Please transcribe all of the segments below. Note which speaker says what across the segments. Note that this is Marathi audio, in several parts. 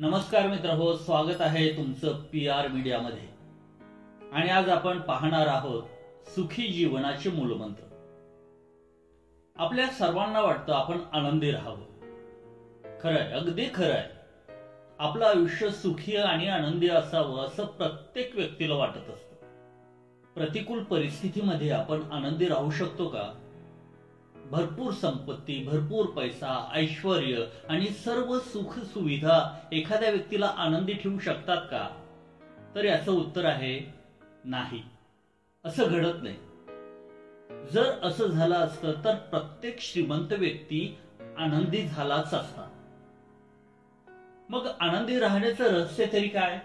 Speaker 1: नमस्कार मित्र हो स्वागत आहे तुमचं पी आर मीडियामध्ये. आणि आज आपण पाहणार आहोत सुखी जीवनाचे मूलमंत्र. आपल्या सर्वांना वाटतं आपण आनंदी राहावं. खरंय अगदी खरंय. आपलं आयुष्य सुखी आणि आनंदी असावं असं प्रत्येक व्यक्तीला वाटत असतं. प्रतिकूल परिस्थितीमध्ये आपण आनंदी राहू शकतो का? भरपूर संपत्ती भरपूर पैसा ऐश्वर आणि सर्व सुख सुविधा एखाद्या व्यक्तीला आनंदी ठेवू शकतात का? तर याचं उत्तर आहे नाही. असं घडत नाही. जर असं झालं असतं तर प्रत्येक श्रीमंत व्यक्ती आनंदी झालाच असता. मग आनंदी राहण्याचं रहस्य तरी काय?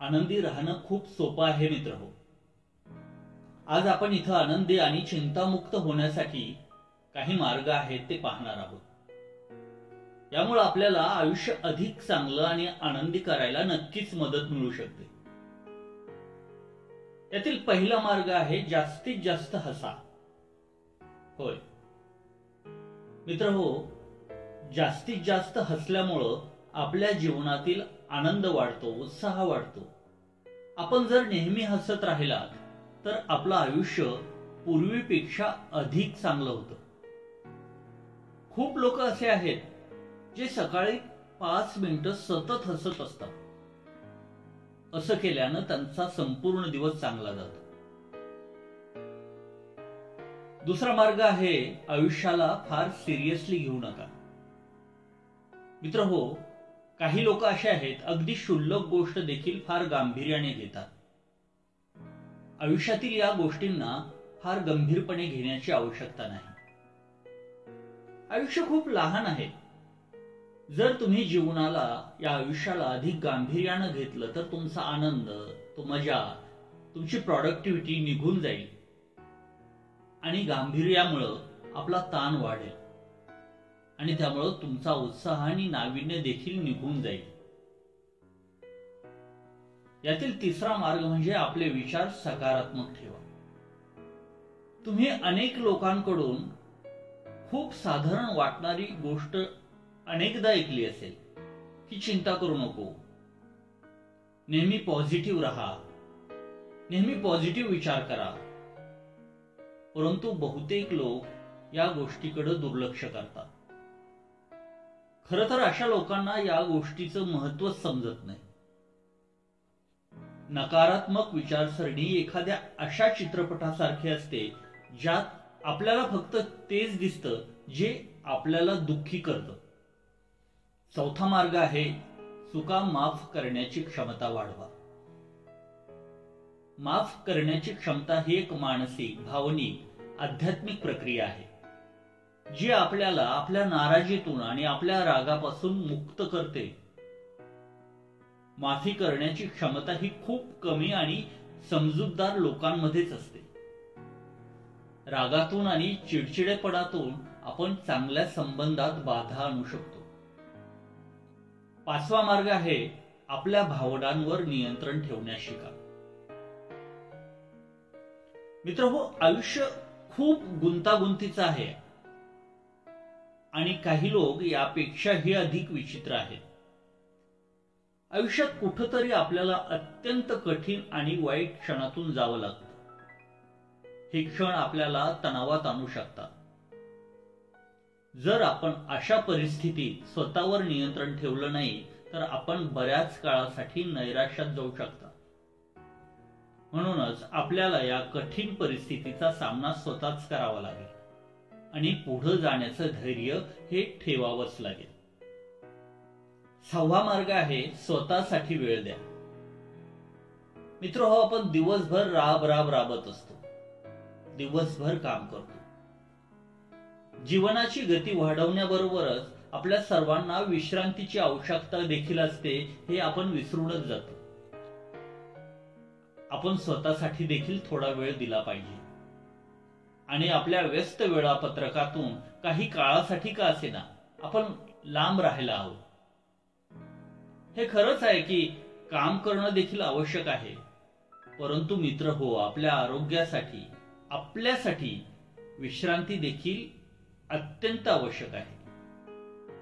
Speaker 1: आनंदी राहणं खूप सोपं आहे मित्र हो आज आपण इथं आनंदी आणि चिंतामुक्त होण्यासाठी काही मार्ग आहेत ते पाहणार आहोत. यामुळे आपल्याला आयुष्य अधिक चांगलं आणि आनंदी करायला नक्कीच मदत मिळू शकते. यातील पहिला मार्ग आहे जास्तीत जास्त हसा. होय. मित्र हो जास्तीत जास्त हसल्यामुळं आपल्या जीवनातील आनंद वाढतो उत्साह वाढतो. आपण जर नेहमी हसत राहिलात तर आपलं आयुष्य पूर्वीपेक्षा अधिक चांगलं होतं. खूप लोक असे आहेत जे सकाळी पाच मिनिटं सतत हसत असतात. असं केल्यानं त्यांचा संपूर्ण दिवस चांगला जातो. दुसरा मार्ग आहे आयुष्याला फार सिरियसली घेऊ नका. मित्र हो काही लोक असे आहेत अगदी क्षुल्लक गोष्ट देखील फार गांभीर्याने घेतात. आयुष्यातील या गोष्टींना फार गंभीरपणे घेण्याची आवश्यकता नाही. आयुष्य खूप लहान आहे. जर तुम्ही जीवनाला या आयुष्याला अधिक गांभीर्यानं घेतलं तर तुमचा आनंद तो मजा तुमची प्रॉडक्टिव्हिटी निघून जाईल. आणि गांभीर्यामुळं आपला ताण वाढेल. आणि त्यामुळं तुमचा उत्साह आणि नाविन्य देखील निघून जाईल. यातील तिसरा मार्ग म्हणजे आपले विचार सकारात्मक ठेवा. तुम्ही अनेक लोकांकडून खूप साधारण वाटणारी गोष्ट अनेकदा ऐकली असेल की चिंता करू नको. नेहमी पॉझिटिव्ह राहा. नेहमी पॉझिटिव्ह विचार करा. परंतु बहुतेक लोक या गोष्टीकडे दुर्लक्ष करतात. खर तर अशा लोकांना या गोष्टीचं महत्त्व समजत नाही. नकारात्मक विचारसरणी एखाद्या अशा चित्रपटासारखी असते ज्यात आपल्याला फक्त तेच दिसतं जे आपल्याला दुःखी करतं. चौथा मार्ग आहे चुका माफ करण्याची क्षमता वाढवा. माफ करण्याची क्षमता ही एक मानसिक भावनिक आध्यात्मिक प्रक्रिया आहे जी आपल्याला आपल्या नाराजीतून आणि आपल्या रागापासून मुक्त करते. माफी करण्याची क्षमता ही खूप कमी आणि समजूतदार लोकांमध्येच असते. रागातून आणि चिडचिडेपणातून आपण चांगल्या संबंधात बाधा आणू शकतो. पाचवा मार्ग आहे आपल्या भावनांवर नियंत्रण ठेवण्यास शिका. मित्र हो आयुष्य खूप गुंतागुंतीचं आहे. आणि काही लोक यापेक्षाही अधिक विचित्र आहेत. आयुष्यात कुठंतरी आपल्याला अत्यंत कठीण आणि वाईट क्षणातून जावं लागतं. हे क्षण आपल्याला तणावात आणू शकतात. जर आपण अशा परिस्थितीत स्वतःवर नियंत्रण ठेवलं नाही तर आपण बऱ्याच काळासाठी नैराश्यात जाऊ शकता. म्हणूनच आपल्याला या कठीण परिस्थितीचा सामना स्वतःच करावा लागेल आणि पुढे जाण्याचं धैर्य हे ठेवावंच लागेल. सहावा मार्ग आहे स्वतःसाठी वेळ द्या. मित्र हो आपण दिवसभर राब राब राबत असतो. दिवसभर काम करतो. जीवनाची गती वाढवण्याबरोबरच आपल्या सर्वांना विश्रांतीची आवश्यकता देखील असते हे आपण विसरूनच जातो. आपण स्वतःसाठी देखील थोडा वेळ दिला पाहिजे. आणि आपल्या व्यस्त वेळापत्रकातून काही काळासाठी का असेना आपण लांब राहायला हवं हे खरंच आहे की काम करणं देखील आवश्यक आहे. परंतु मित्र हो आपल्या आरोग्यासाठी आपल्यासाठी विश्रांती देखील अत्यंत आवश्यक आहे.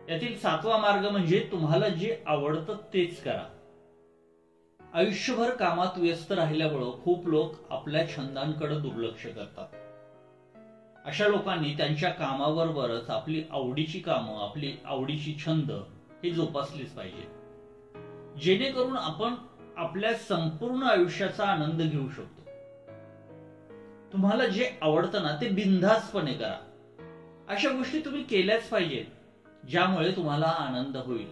Speaker 1: त्यातील सातवा मार्ग म्हणजे तुम्हाला जे आवडतं तेच करा. आयुष्यभर कामात व्यस्त राहिल्यामुळं खूप लोक आपल्या छंदांकडे दुर्लक्ष करतात. अशा लोकांनी त्यांच्या कामाबरोबरच आपली आवडीची कामं आपली आवडीची छंद हे जोपासलीच पाहिजे जेणेकरून आपण आपल्या संपूर्ण आयुष्याचा आनंद घेऊ शकतो. तुम्हाला जे आवडतं ना ते बिनधास्तपणे करा. अशा गोष्टी तुम्ही केल्याच पाहिजेत ज्यामुळे तुम्हाला आनंद होईल.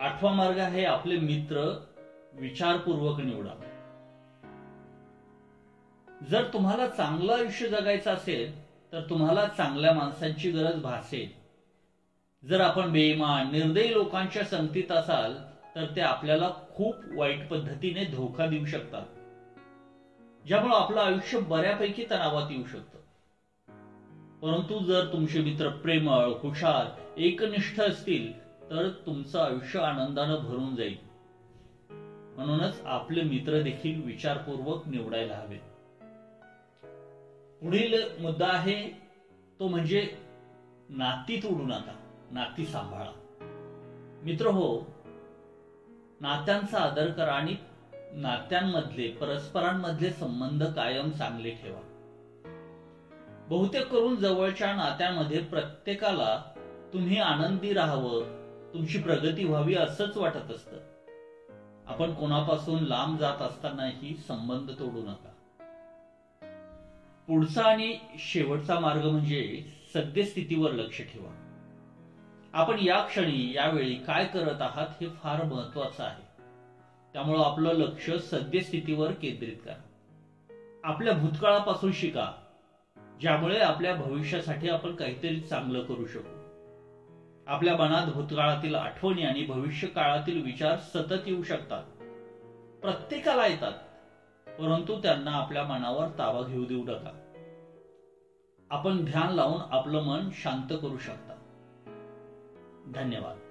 Speaker 1: आठवा मार्ग आहे आपले मित्र विचारपूर्वक निवडा. जर तुम्हाला चांगलं आयुष्य जगायचं असेल तर तुम्हाला चांगल्या माणसांची गरज भासेल. जर आपण बेईमान निर्दयी लोकांच्या संगतीत असाल तर ते आपल्याला खूप वाईट पद्धतीने धोका देऊ शकतात. ज्यामुळे आपलं आयुष्य बऱ्यापैकी तणावात येऊ शकतं. परंतु जर तुमचे मित्र प्रेमळ हुशार एकनिष्ठ असतील तर तुमचं आयुष्य आनंदानं भरून जाईल. म्हणूनच आपले मित्र देखील विचारपूर्वक निवडायला हवे पुढील मुद्दा आहे तो म्हणजे नाती तोडू नका नाती सांभाळा. मित्र हो नात्यांचा आदर करा आणि नात्यांमधले परस्परांमधले संबंध कायम चांगले ठेवा. बहुतेक करून जवळच्या नात्यामध्ये प्रत्येकाला तुम्ही आनंदी राहावं तुमची प्रगती व्हावी असंच वाटत असतं. आपण कोणापासून लांब जात असतानाही संबंध तोडू नका. पुढचा आणि शेवटचा मार्ग म्हणजे सद्यस्थितीवर लक्ष ठेवा. आपण या क्षणी यावेळी काय करत आहात हे फार महत्वाचं आहे. त्यामुळं आपलं लक्ष सद्यस्थितीवर केंद्रित करा. आपल्या भूतकाळापासून शिका ज्यामुळे आपल्या भविष्यासाठी आपण काहीतरी चांगलं करू शकू. आपल्या मनात भूतकाळातील आठवणी आणि भविष्य काळातील विचार सतत येऊ शकतात. प्रत्येकाला येतात परंतु त्यांना आपल्या मनावर ताबा घेऊ देऊ नका. आपण ध्यान लावून आपलं मन शांत करू शकता. धन्यवाद.